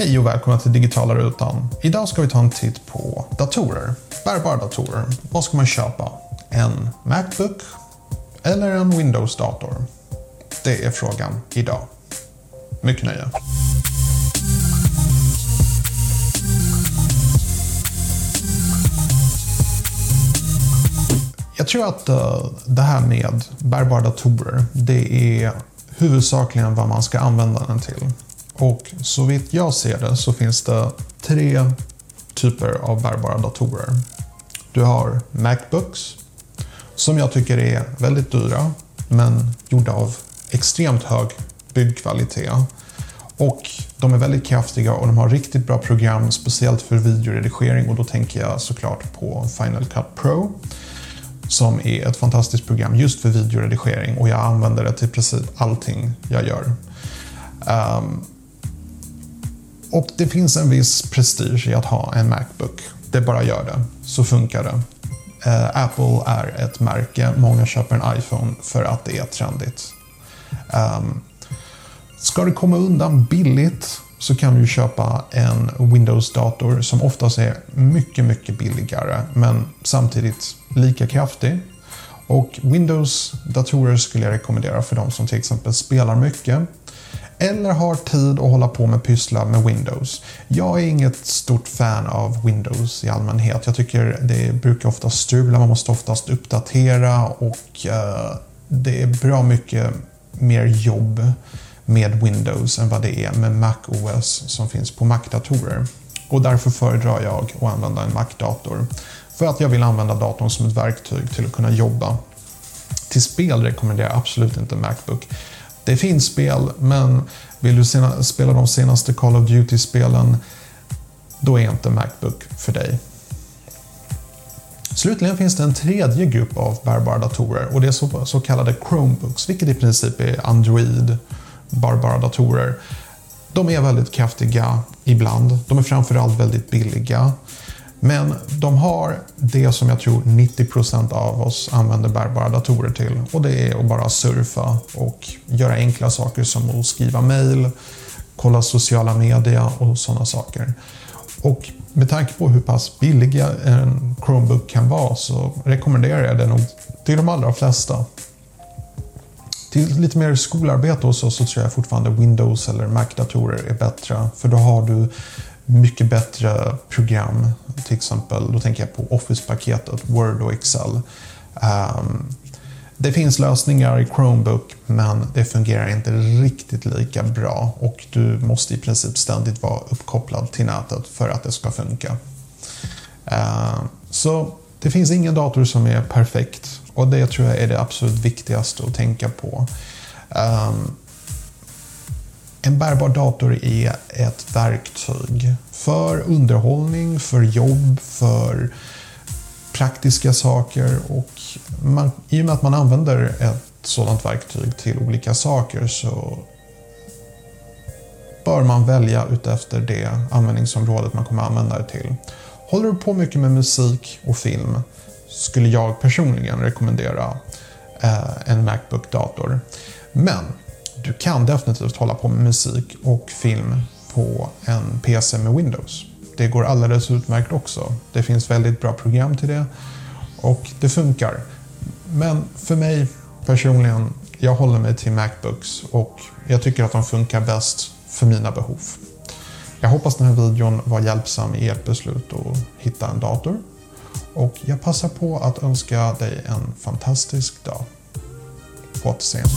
Hej och välkomna till Digitala Rutan. Idag ska vi ta en titt på datorer. Bärbara datorer. Vad ska man köpa? En Macbook eller en Windows-dator? Det är frågan idag. Mycket nöje. Jag tror att eh, det här med bärbara datorer, det är huvudsakligen vad man ska använda den till. Och så vitt jag ser det så finns det tre typer av bärbara datorer. Du har Macbooks som jag tycker är väldigt dyra men gjorda av extremt hög byggkvalitet. Och de är väldigt kraftiga och de har riktigt bra program, speciellt för videoredigering och då tänker jag såklart på Final Cut Pro som är ett fantastiskt program just för videoredigering och jag använder det till precis allting jag gör. Um, och det finns en viss prestige i att ha en Macbook. Det bara gör det, så funkar det. Eh, Apple är ett märke, många köper en iPhone för att det är trendigt. Um, ska du komma undan billigt så kan du köpa en Windows-dator som oftast är mycket, mycket billigare men samtidigt lika kraftig. Och Windows-datorer skulle jag rekommendera för de som till exempel spelar mycket eller har tid att hålla på med pyssla med Windows. Jag är inget stort fan av Windows i allmänhet. Jag tycker det brukar ofta strula, man måste oftast uppdatera och eh, det är bra mycket mer jobb med Windows än vad det är med Mac OS som finns på Mac-datorer. Och därför föredrar jag att använda en Mac-dator. För att jag vill använda datorn som ett verktyg till att kunna jobba. Till spel rekommenderar jag absolut inte Macbook. Det finns spel, men vill du spela de senaste Call of Duty-spelen, då är inte Macbook för dig. Slutligen finns det en tredje grupp av bärbara datorer och det är så, kallade Chromebooks, vilket i princip är Android bärbara datorer. De är väldigt kraftiga ibland. De är framförallt väldigt billiga. Men de har det som jag tror 90% av oss använder bärbara datorer till och det är att bara surfa och göra enkla saker som att skriva mail, kolla sociala medier och sådana saker. Och med tanke på hur pass billiga en Chromebook kan vara så rekommenderar jag det nog till de allra flesta. Till lite mer skolarbete och så, så tror jag fortfarande Windows eller Mac-datorer är bättre. För då har du mycket bättre program. Till exempel, då tänker jag på Office-paketet, Word och Excel. Um, det finns lösningar i Chromebook men det fungerar inte riktigt lika bra och du måste i princip ständigt vara uppkopplad till nätet för att det ska funka. Uh, så det finns ingen dator som är perfekt och det tror jag är det absolut viktigaste att tänka på. Um, en bärbar dator är ett verktyg för underhållning, för jobb, för praktiska saker och man, i och med att man använder ett sådant verktyg till olika saker så bör man välja utefter det användningsområdet man kommer använda det till. Håller du på mycket med musik och film skulle jag personligen rekommendera eh, en Macbook-dator. Men du kan definitivt hålla på med musik och film på en PC med Windows. Det går alldeles utmärkt också. Det finns väldigt bra program till det och det funkar. Men för mig personligen, jag håller mig till Macbooks och jag tycker att de funkar bäst för mina behov. Jag hoppas den här videon var hjälpsam i ert beslut att hitta en dator. Och jag passar på att önska dig en fantastisk dag. På återseende.